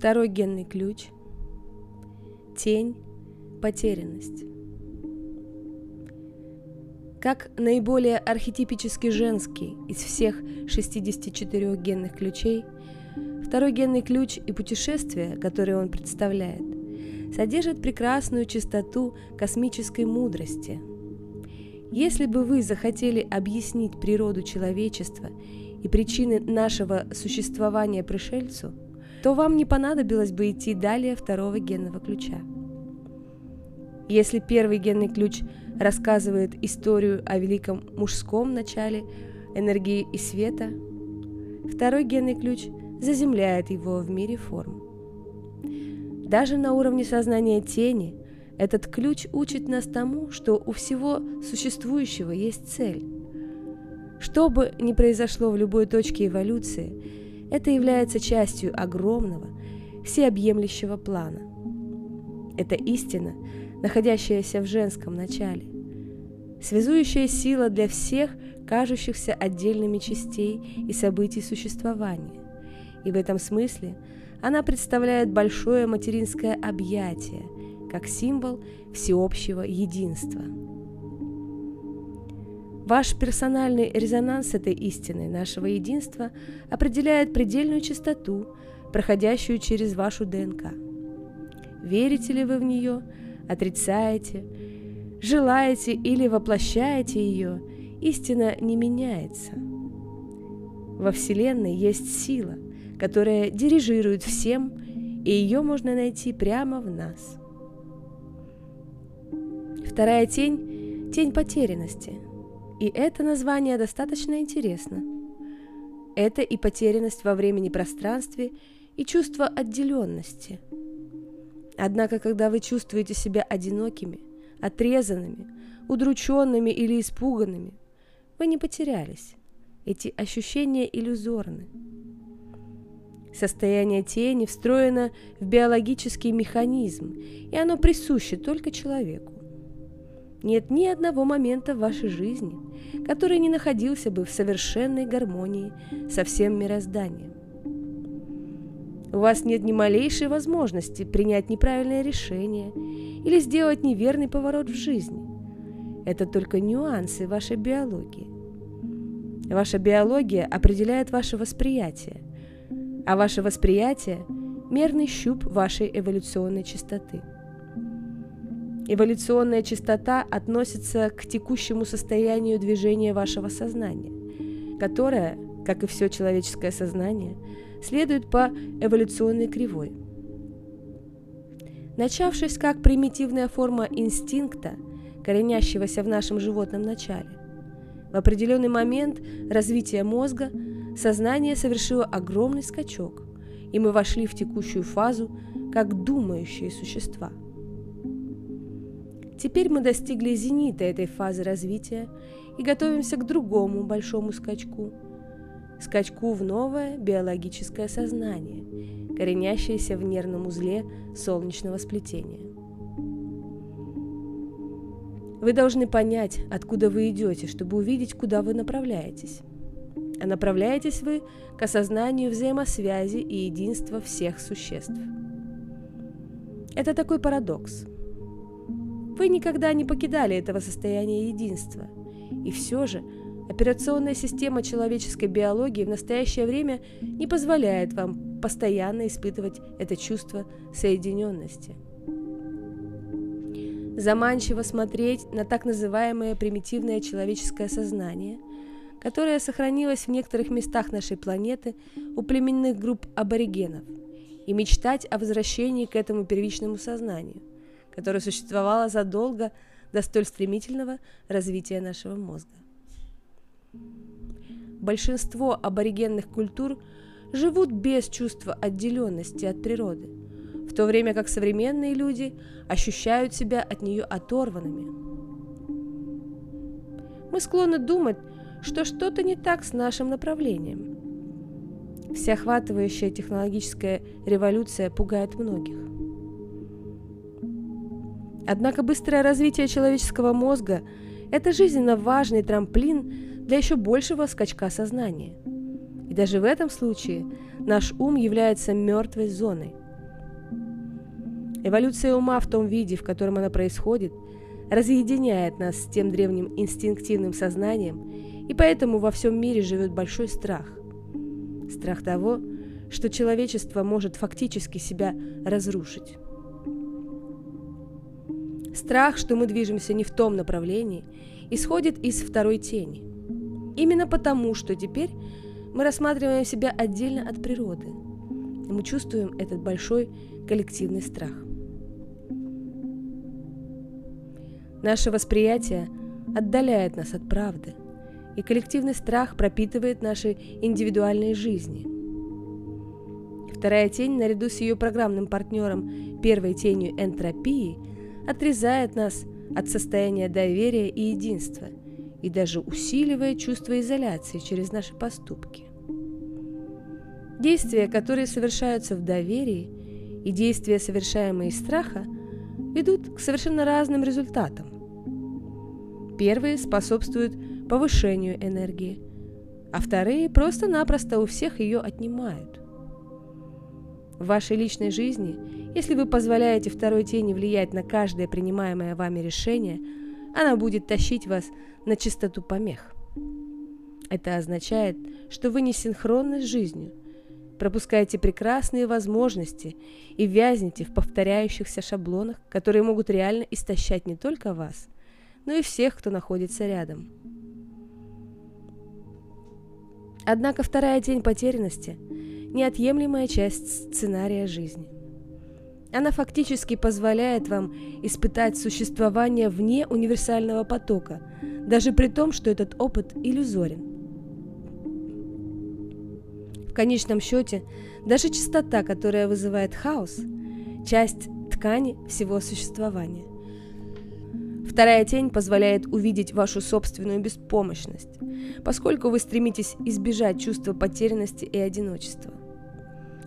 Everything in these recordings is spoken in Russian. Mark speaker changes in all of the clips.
Speaker 1: Второй генный ключ. Тень, потерянность. Как наиболее архетипически женский из всех 64 генных ключей, второй генный ключ и путешествие, которое он представляет, содержит прекрасную чистоту космической мудрости. Если бы вы захотели объяснить природу человечества и причины нашего существования пришельцу, то вам не понадобилось бы идти далее второго генного ключа. Если первый генный ключ рассказывает историю о великом мужском начале энергии и света, второй генный ключ заземляет его в мире форм. Даже на уровне сознания тени этот ключ учит нас тому, что у всего существующего есть цель. Что бы ни произошло в любой точке эволюции, это является частью огромного, всеобъемлющего плана. Это истина, находящаяся в женском начале, связующая сила для всех кажущихся отдельными частей и событий существования. И в этом смысле она представляет большое материнское объятие, как символ всеобщего единства. Ваш персональный резонанс этой истины, нашего единства, определяет предельную чистоту, проходящую через вашу ДНК. Верите ли вы в нее, отрицаете, желаете или воплощаете ее, истина не меняется. Во Вселенной есть сила, которая дирижирует всем, и ее можно найти прямо в нас. Вторая тень – тень потерянности. И это название достаточно интересно. Это и потерянность во времени пространстве, и чувство отделенности – Однако, когда вы чувствуете себя одинокими, отрезанными, удрученными или испуганными, вы не потерялись. Эти ощущения иллюзорны. Состояние тени встроено в биологический механизм, и оно присуще только человеку. Нет ни одного момента в вашей жизни, который не находился бы в совершенной гармонии со всем мирозданием. У вас нет ни малейшей возможности принять неправильное решение или сделать неверный поворот в жизни. Это только нюансы вашей биологии. Ваша биология определяет ваше восприятие, а ваше восприятие – мерный щуп вашей эволюционной частоты. Эволюционная частота относится к текущему состоянию движения вашего сознания, которое, как и все человеческое сознание – следует по эволюционной кривой. Начавшись как примитивная форма инстинкта, коренящегося в нашем животном начале, в определенный момент развития мозга сознание совершило огромный скачок, и мы вошли в текущую фазу как думающие существа. Теперь мы достигли зенита этой фазы развития и готовимся к другому большому скачку – скачку в новое биологическое сознание, коренящееся в нервном узле солнечного сплетения. Вы должны понять, откуда вы идете, чтобы увидеть, куда вы направляетесь. А направляетесь вы к осознанию взаимосвязи и единства всех существ. Это такой парадокс. Вы никогда не покидали этого состояния единства, и все же – Операционная система человеческой биологии в настоящее время не позволяет вам постоянно испытывать это чувство соединенности. Заманчиво смотреть на так называемое примитивное человеческое сознание, которое сохранилось в некоторых местах нашей планеты у племенных групп аборигенов, и мечтать о возвращении к этому первичному сознанию, которое существовало задолго до столь стремительного развития нашего мозга. Большинство аборигенных культур живут без чувства отделенности от природы, в то время как современные люди ощущают себя от нее оторванными. Мы склонны думать, что что-то не так с нашим направлением. Всеохватывающая технологическая революция пугает многих. Однако быстрое развитие человеческого мозга – это жизненно важный трамплин для еще большего скачка сознания. И даже в этом случае наш ум является мертвой зоной, Эволюция ума в том виде, в котором она происходит, разъединяет нас с тем древним инстинктивным сознанием, и поэтому во всем мире живет большой страх. Страх того, что человечество может фактически себя разрушить. Страх, что мы движемся не в том направлении, исходит из второй тени. Именно потому, что теперь мы рассматриваем себя отдельно от природы, и мы чувствуем этот большой коллективный страх. Наше восприятие отдаляет нас от правды, и коллективный страх пропитывает наши индивидуальные жизни. Вторая тень, наряду с ее программным партнером первой тенью энтропии, отрезает нас от состояния доверия и единства и даже усиливает чувство изоляции через наши поступки. Действия, которые совершаются в доверии, и действия, совершаемые из страха, ведут к совершенно разным результатам. Первые способствуют повышению энергии, а вторые просто-напросто у всех ее отнимают. В вашей личной жизни, если вы позволяете второй тени влиять на каждое принимаемое вами решение, она будет тащить вас на чистоту помех. Это означает, что вы не синхронны с жизнью, пропускаете прекрасные возможности и вязнете в повторяющихся шаблонах, которые могут реально истощать не только вас, но и всех, кто находится рядом. Однако вторая тень потерянности – неотъемлемая часть сценария жизни. Она фактически позволяет вам испытать существование вне универсального потока, даже при том, что этот опыт иллюзорен. В конечном счете, даже частота, которая вызывает хаос, часть ткани всего существования. Вторая тень позволяет увидеть вашу собственную беспомощность, поскольку вы стремитесь избежать чувства потерянности и одиночества.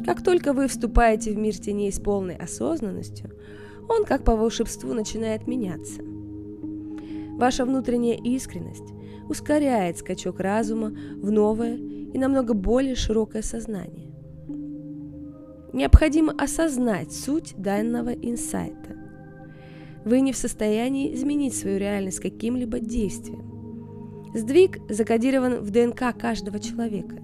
Speaker 1: Как только вы вступаете в мир теней с полной осознанностью, он, как по волшебству, начинает меняться. Ваша внутренняя искренность ускоряет скачок разума в новое и намного более широкое сознание. Необходимо осознать суть данного инсайта. Вы не в состоянии изменить свою реальность каким-либо действием. Сдвиг закодирован в ДНК каждого человека,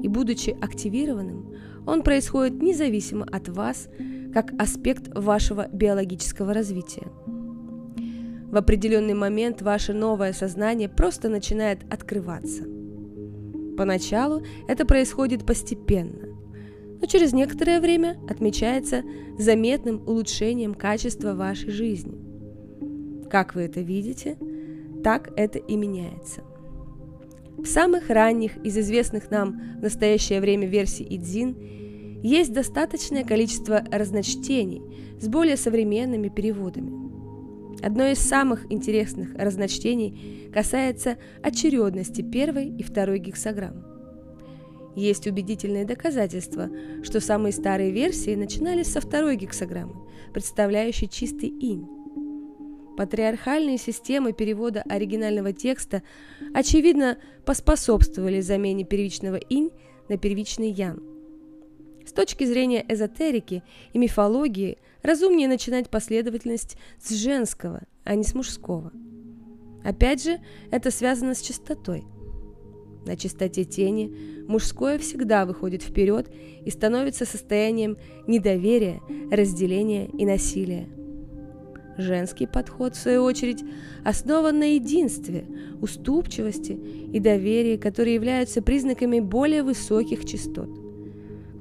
Speaker 1: и будучи активированным, он происходит независимо от вас, как аспект вашего биологического развития. В определенный момент ваше новое сознание просто начинает открываться. Поначалу это происходит постепенно, но через некоторое время отмечается заметным улучшением качества вашей жизни. Как вы это видите, так это и меняется – в самых ранних из известных нам в настоящее время версий Идзин есть достаточное количество разночтений с более современными переводами. Одно из самых интересных разночтений касается очередности первой и второй гексограмм. Есть убедительные доказательства, что самые старые версии начинались со второй гексограммы, представляющей чистый инь. Патриархальные системы перевода оригинального текста, очевидно, поспособствовали замене первичного инь на первичный ян. С точки зрения эзотерики и мифологии разумнее начинать последовательность с женского, а не с мужского. Опять же, это связано с чистотой. На чистоте тени мужское всегда выходит вперед и становится состоянием недоверия, разделения и насилия. Женский подход, в свою очередь, основан на единстве, уступчивости и доверии, которые являются признаками более высоких частот.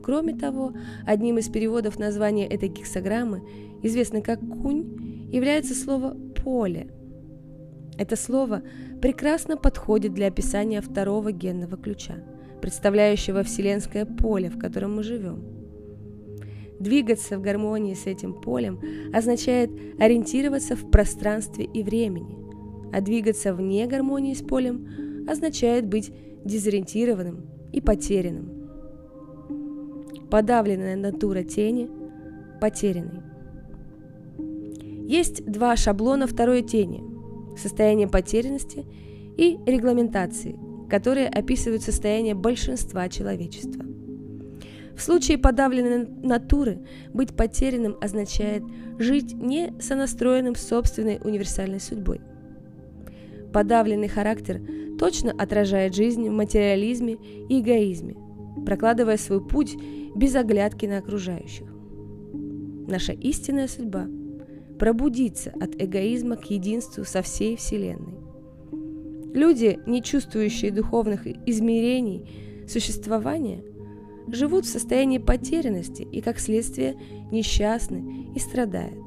Speaker 1: Кроме того, одним из переводов названия этой гексограммы, известной как «кунь», является слово «поле». Это слово прекрасно подходит для описания второго генного ключа, представляющего вселенское поле, в котором мы живем – Двигаться в гармонии с этим полем означает ориентироваться в пространстве и времени, а двигаться вне гармонии с полем означает быть дезориентированным и потерянным. Подавленная натура тени – потерянный. Есть два шаблона второй тени – состояние потерянности и регламентации, которые описывают состояние большинства человечества. В случае подавленной натуры быть потерянным означает жить не сонастроенным собственной универсальной судьбой. Подавленный характер точно отражает жизнь в материализме и эгоизме, прокладывая свой путь без оглядки на окружающих. Наша истинная судьба – пробудиться от эгоизма к единству со всей Вселенной. Люди, не чувствующие духовных измерений существования, живут в состоянии потерянности и, как следствие, несчастны и страдают.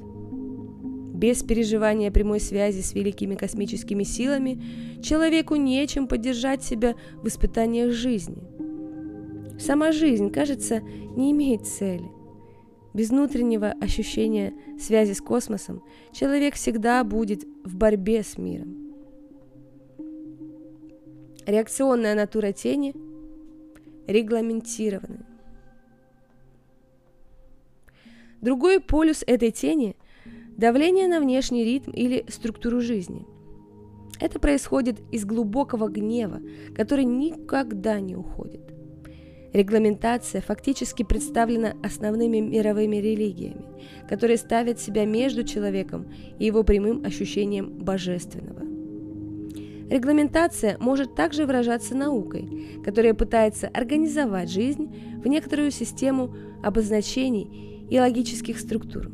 Speaker 1: Без переживания прямой связи с великими космическими силами человеку нечем поддержать себя в испытаниях жизни. Сама жизнь, кажется, не имеет цели. Без внутреннего ощущения связи с космосом человек всегда будет в борьбе с миром. Реакционная натура тени регламентированы. Другой полюс этой тени – давление на внешний ритм или структуру жизни. Это происходит из глубокого гнева, который никогда не уходит. Регламентация фактически представлена основными мировыми религиями, которые ставят себя между человеком и его прямым ощущением божественного. Регламентация может также выражаться наукой, которая пытается организовать жизнь в некоторую систему обозначений и логических структур.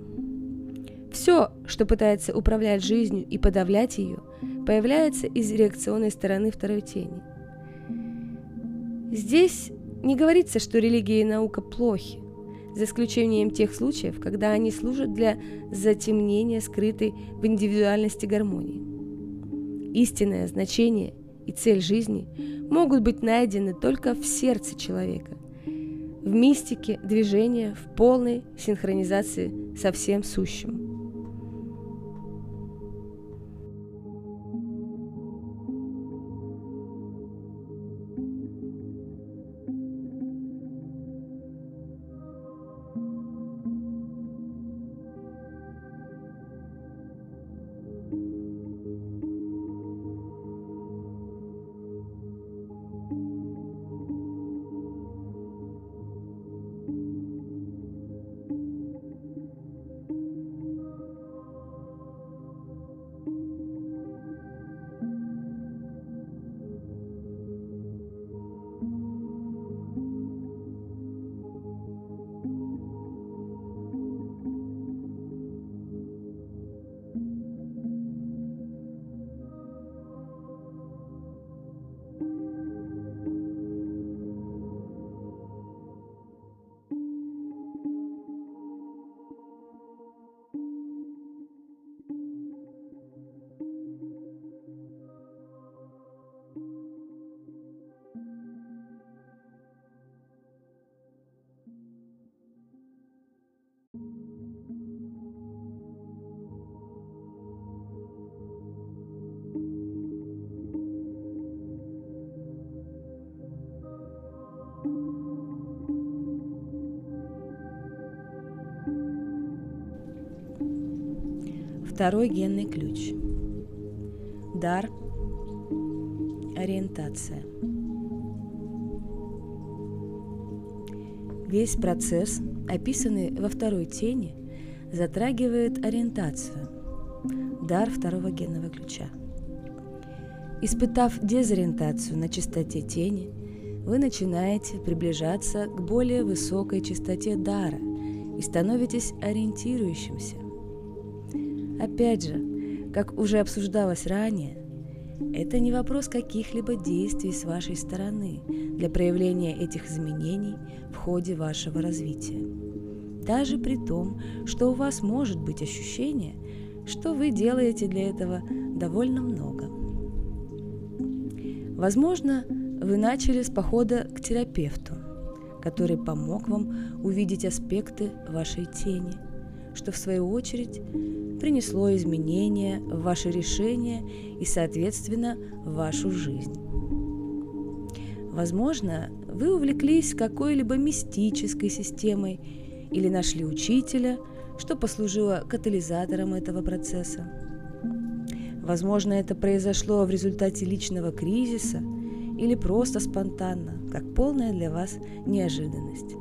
Speaker 1: Все, что пытается управлять жизнью и подавлять ее, появляется из реакционной стороны второй тени. Здесь не говорится, что религия и наука плохи, за исключением тех случаев, когда они служат для затемнения скрытой в индивидуальности гармонии. Истинное значение и цель жизни могут быть найдены только в сердце человека, в мистике движения, в полной синхронизации со всем сущим. Второй генный ключ. Дар. Ориентация. Весь процесс, описанный во второй тени, затрагивает ориентацию, дар второго генного ключа. Испытав дезориентацию на частоте тени, вы начинаете приближаться к более высокой частоте дара и становитесь ориентирующимся – Опять же, как уже обсуждалось ранее, это не вопрос каких-либо действий с вашей стороны для проявления этих изменений в ходе вашего развития. Даже при том, что у вас может быть ощущение, что вы делаете для этого довольно много. Возможно, вы начали с похода к терапевту, который помог вам увидеть аспекты вашей тени, что в свою очередь принесло изменения в ваши решения и, соответственно, в вашу жизнь. Возможно, вы увлеклись какой-либо мистической системой или нашли учителя, что послужило катализатором этого процесса. Возможно, это произошло в результате личного кризиса или просто спонтанно, как полная для вас неожиданность.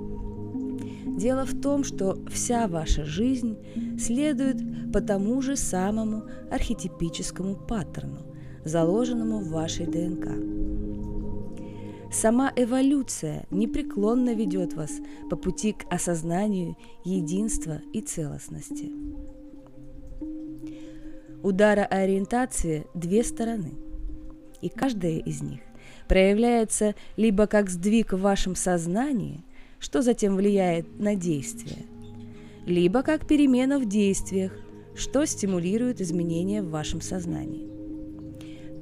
Speaker 1: Дело в том, что вся ваша жизнь следует по тому же самому архетипическому паттерну, заложенному в вашей ДНК. Сама эволюция непреклонно ведет вас по пути к осознанию единства и целостности. У дара ориентации две стороны, и каждая из них проявляется либо как сдвиг в вашем сознании, что затем влияет на действие, либо как перемена в действиях, что стимулирует изменения в вашем сознании.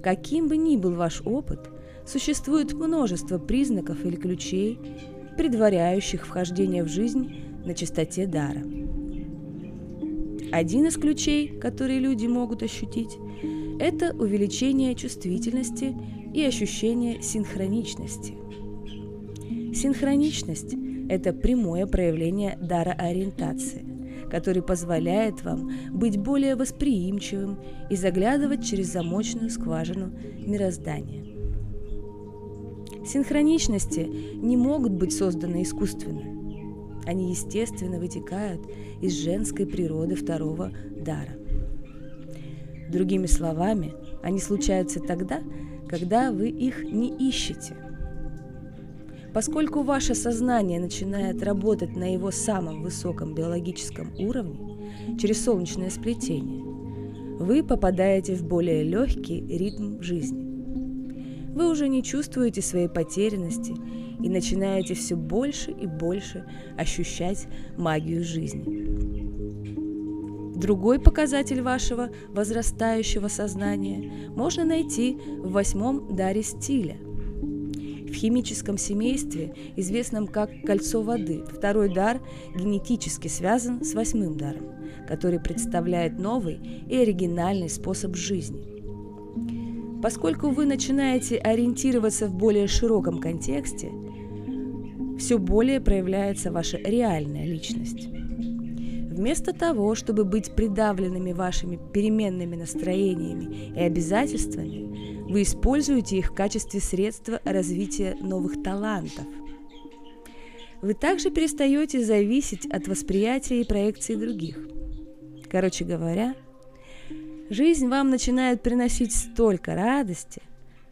Speaker 1: Каким бы ни был ваш опыт, существует множество признаков или ключей, предваряющих вхождение в жизнь на чистоте дара. Один из ключей, которые люди могут ощутить, это увеличение чувствительности и ощущение синхроничности. Синхроничность – это прямое проявление дара ориентации, который позволяет вам быть более восприимчивым и заглядывать через замочную скважину мироздания. Синхроничности не могут быть созданы искусственно. Они естественно вытекают из женской природы второго дара. Другими словами, они случаются тогда, когда вы их не ищете. Поскольку ваше сознание начинает работать на его самом высоком биологическом уровне, через солнечное сплетение, вы попадаете в более легкий ритм жизни. Вы уже не чувствуете своей потерянности и начинаете все больше и больше ощущать магию жизни. Другой показатель вашего возрастающего сознания можно найти в восьмом даре стиля. В химическом семействе, известном как кольцо воды, второй дар генетически связан с восьмым даром, который представляет новый и оригинальный способ жизни. Поскольку вы начинаете ориентироваться в более широком контексте, все более проявляется ваша реальная личность. Вместо того, чтобы быть придавленными вашими переменными настроениями и обязательствами, вы используете их в качестве средства развития новых талантов. Вы также перестаете зависеть от восприятия и проекции других. Короче говоря, жизнь вам начинает приносить столько радости,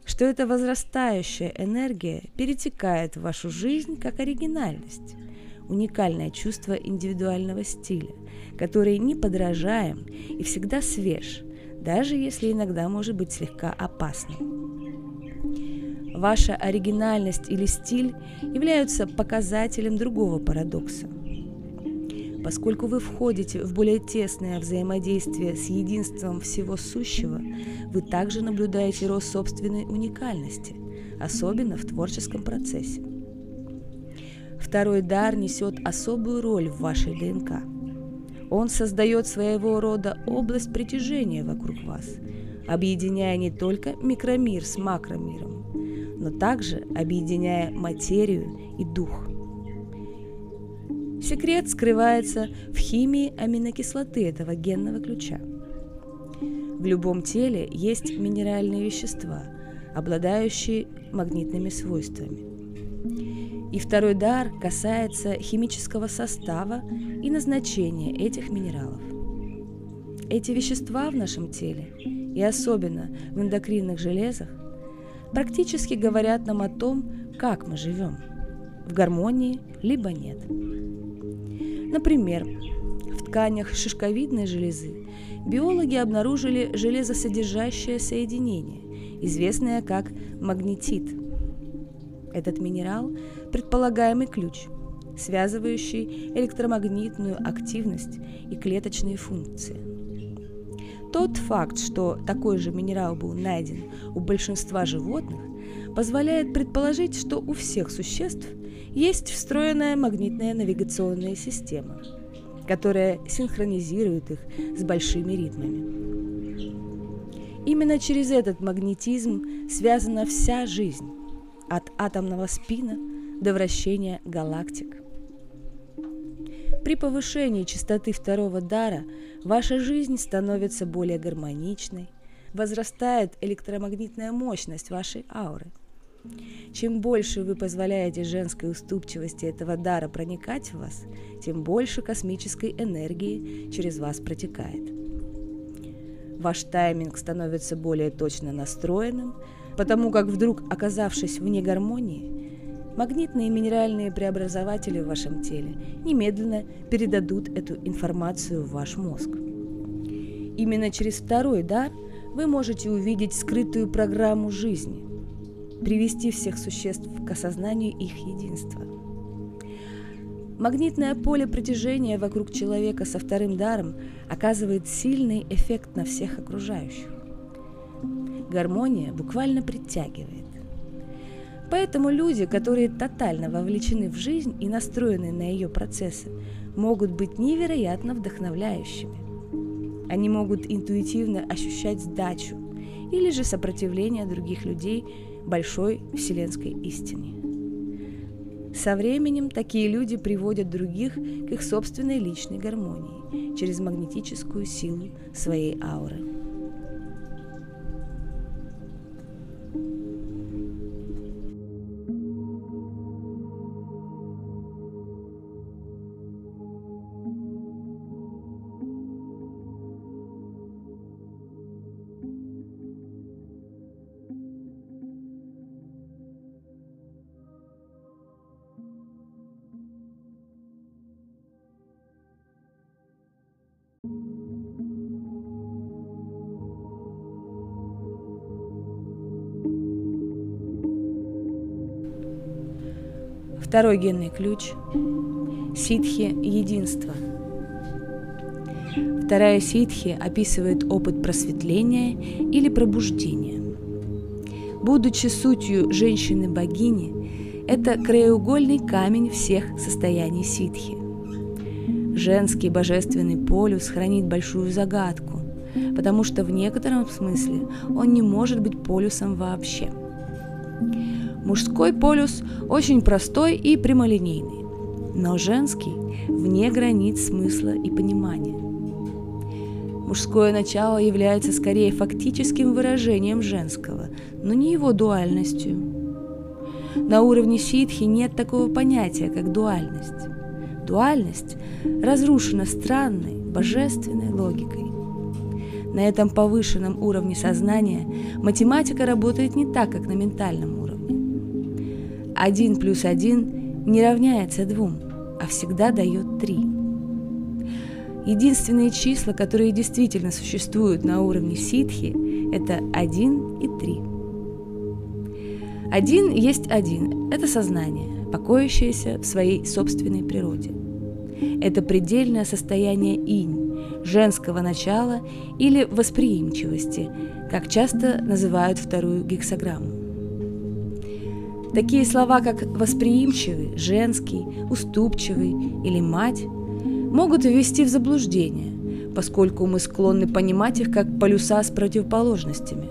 Speaker 1: что эта возрастающая энергия перетекает в вашу жизнь как оригинальность уникальное чувство индивидуального стиля, который не подражаем и всегда свеж, даже если иногда может быть слегка опасным. Ваша оригинальность или стиль являются показателем другого парадокса. Поскольку вы входите в более тесное взаимодействие с единством всего сущего, вы также наблюдаете рост собственной уникальности, особенно в творческом процессе. Второй дар несет особую роль в вашей ДНК. Он создает своего рода область притяжения вокруг вас, объединяя не только микромир с макромиром, но также объединяя материю и дух. Секрет скрывается в химии аминокислоты этого генного ключа. В любом теле есть минеральные вещества, обладающие магнитными свойствами. И второй дар касается химического состава и назначения этих минералов. Эти вещества в нашем теле, и особенно в эндокринных железах, практически говорят нам о том, как мы живем, в гармонии либо нет. Например, в тканях шишковидной железы биологи обнаружили железосодержащее соединение, известное как магнетит – этот минерал – предполагаемый ключ, связывающий электромагнитную активность и клеточные функции. Тот факт, что такой же минерал был найден у большинства животных, позволяет предположить, что у всех существ есть встроенная магнитная навигационная система, которая синхронизирует их с большими ритмами. Именно через этот магнетизм связана вся жизнь, от атомного спина до вращения галактик. При повышении частоты второго дара ваша жизнь становится более гармоничной, возрастает электромагнитная мощность вашей ауры. Чем больше вы позволяете женской уступчивости этого дара проникать в вас, тем больше космической энергии через вас протекает. Ваш тайминг становится более точно настроенным, потому как вдруг, оказавшись вне гармонии, магнитные и минеральные преобразователи в вашем теле немедленно передадут эту информацию в ваш мозг. Именно через второй дар вы можете увидеть скрытую программу жизни, привести всех существ к осознанию их единства. Магнитное поле притяжения вокруг человека со вторым даром оказывает сильный эффект на всех окружающих. Гармония буквально притягивает. Поэтому люди, которые тотально вовлечены в жизнь и настроены на ее процессы, могут быть невероятно вдохновляющими. Они могут интуитивно ощущать сдачу или же сопротивление других людей большой вселенской истине. Со временем такие люди приводят других к их собственной личной гармонии через магнетическую силу своей ауры. Второй генный ключ – ситхи единства. Вторая ситхи описывает опыт просветления или пробуждения. Будучи сутью женщины-богини, это краеугольный камень всех состояний ситхи. Женский божественный полюс хранит большую загадку, потому что в некотором смысле он не может быть полюсом вообще – Мужской полюс очень простой и прямолинейный, но женский вне границ смысла и понимания. Мужское начало является скорее фактическим выражением женского, но не его дуальностью. На уровне ситхи нет такого понятия, как дуальность. Дуальность разрушена странной, божественной логикой. На этом повышенном уровне сознания математика работает не так, как на ментальном уровне. 1 плюс 1 не равняется 2, а всегда дает 3. Единственные числа, которые действительно существуют на уровне ситхи, это 1 и 3. Один есть один – это сознание, покоящееся в своей собственной природе. Это предельное состояние инь, женского начала или восприимчивости, как часто называют вторую гексограмму. Такие слова, как восприимчивый, женский, уступчивый или мать, могут ввести в заблуждение, поскольку мы склонны понимать их как полюса с противоположностями.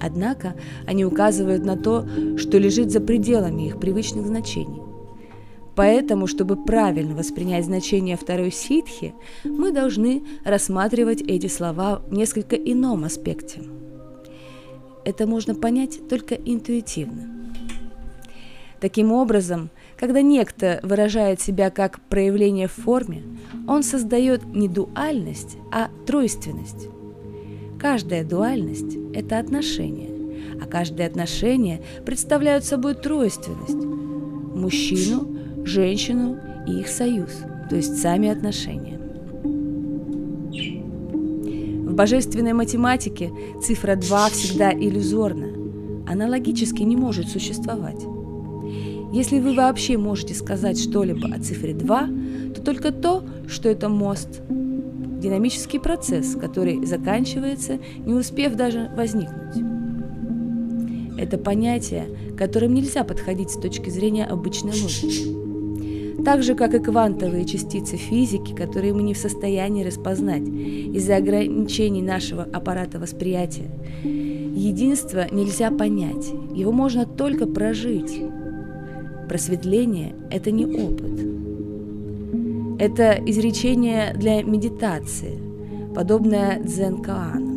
Speaker 1: Однако они указывают на то, что лежит за пределами их привычных значений. Поэтому, чтобы правильно воспринять значение второй ситхи, мы должны рассматривать эти слова в несколько ином аспекте. Это можно понять только интуитивно. Таким образом, когда некто выражает себя как проявление в форме, он создает не дуальность, а тройственность. Каждая дуальность – это отношение, а каждое отношение представляет собой тройственность – мужчину, женщину и их союз, то есть сами отношения. Божественной математике цифра 2 всегда иллюзорна, она логически не может существовать. Если вы вообще можете сказать что-либо о цифре 2, то только то, что это мост, динамический процесс, который заканчивается, не успев даже возникнуть. Это понятие, которым нельзя подходить с точки зрения обычной логики. Так же, как и квантовые частицы физики, которые мы не в состоянии распознать из-за ограничений нашего аппарата восприятия. Единство нельзя понять, его можно только прожить. Просветление – это не опыт. Это изречение для медитации, подобное дзен Каану.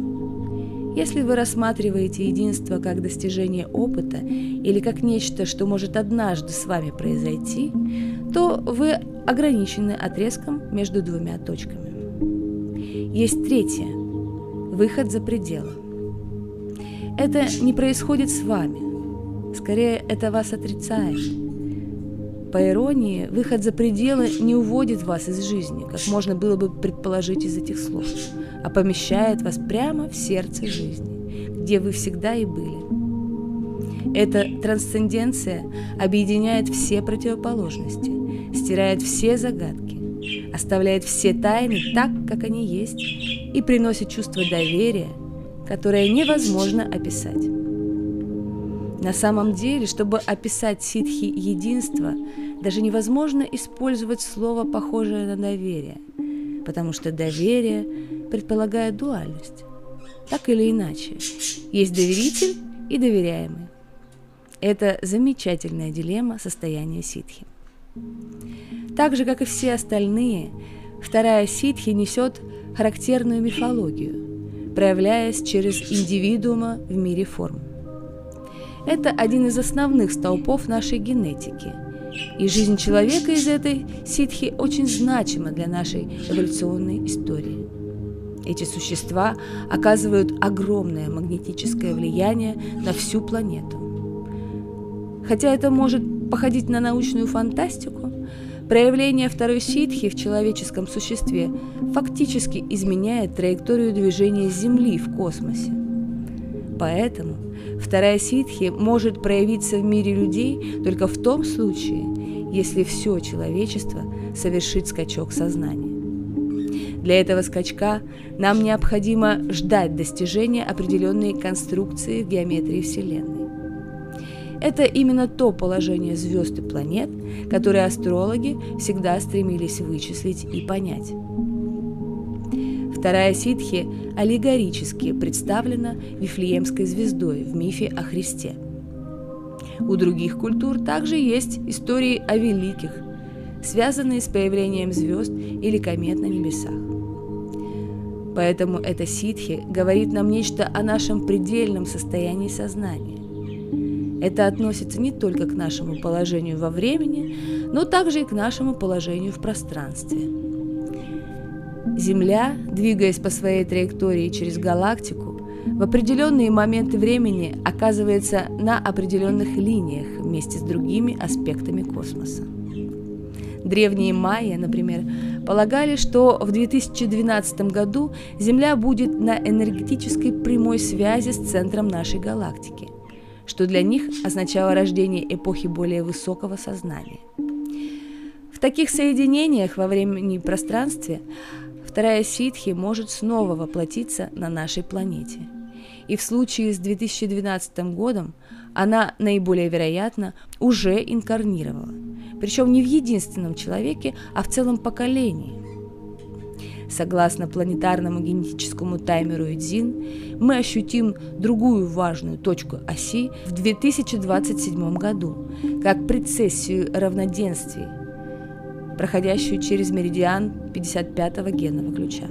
Speaker 1: Если вы рассматриваете единство как достижение опыта или как нечто, что может однажды с вами произойти, то вы ограничены отрезком между двумя точками. Есть третье – выход за пределы. Это не происходит с вами, скорее это вас отрицает. По иронии, выход за пределы не уводит вас из жизни, как можно было бы предположить из этих слов, а помещает вас прямо в сердце жизни, где вы всегда и были. Эта трансценденция объединяет все противоположности, стирает все загадки, оставляет все тайны так, как они есть, и приносит чувство доверия, которое невозможно описать. На самом деле, чтобы описать ситхи единства, даже невозможно использовать слово, похожее на доверие, потому что доверие предполагает дуальность. Так или иначе, есть доверитель и доверяемый. Это замечательная дилемма состояния ситхи. Так же, как и все остальные, вторая ситхи несет характерную мифологию, проявляясь через индивидуума в мире форм. Это один из основных столпов нашей генетики, и жизнь человека из этой ситхи очень значима для нашей эволюционной истории. Эти существа оказывают огромное магнетическое влияние на всю планету. Хотя это может походить на научную фантастику, проявление второй ситхи в человеческом существе фактически изменяет траекторию движения Земли в космосе. Поэтому вторая ситхи может проявиться в мире людей только в том случае, если все человечество совершит скачок сознания. Для этого скачка нам необходимо ждать достижения определенной конструкции в геометрии Вселенной. Это именно то положение звезд и планет, которое астрологи всегда стремились вычислить и понять. Вторая ситхи аллегорически представлена Вифлеемской звездой в мифе о Христе. У других культур также есть истории о великих, связанные с появлением звезд или комет на небесах. Поэтому эта ситхи говорит нам нечто о нашем предельном состоянии сознания. Это относится не только к нашему положению во времени, но также и к нашему положению в пространстве. Земля, двигаясь по своей траектории через галактику, в определенные моменты времени оказывается на определенных линиях вместе с другими аспектами космоса. Древние майя, например, полагали, что в 2012 году Земля будет на энергетической прямой связи с центром нашей галактики – что для них означало рождение эпохи более высокого сознания. В таких соединениях во времени и пространстве вторая ситхи может снова воплотиться на нашей планете. И в случае с 2012 годом она наиболее вероятно уже инкарнировала. Причем не в единственном человеке, а в целом поколении – Согласно планетарному генетическому таймеру Эдзин, мы ощутим другую важную точку оси в 2027 году, как прецессию равноденствий, проходящую через меридиан 55-го генного ключа.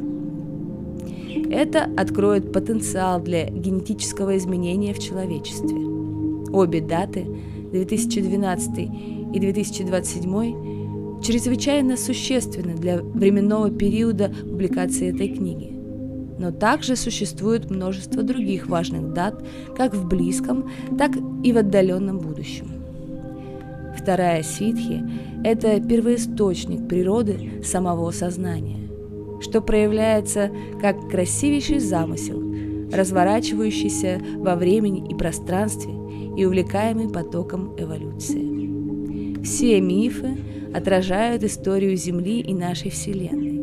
Speaker 1: Это откроет потенциал для генетического изменения в человечестве. Обе даты, 2012 и 2027, чрезвычайно существенны для временного периода публикации этой книги. Но также существует множество других важных дат как в близком, так и в отдаленном будущем. Вторая ситхи – это первоисточник природы самого сознания, что проявляется как красивейший замысел, разворачивающийся во времени и пространстве и увлекаемый потоком эволюции. Все мифы отражают историю Земли и нашей Вселенной.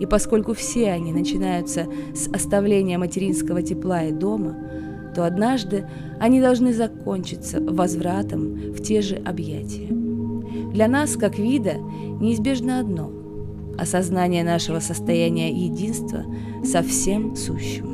Speaker 1: И поскольку все они начинаются с оставления материнского тепла и дома, то однажды они должны закончиться возвратом в те же объятия. Для нас, как вида, неизбежно одно – осознание нашего состояния единства со всем сущим.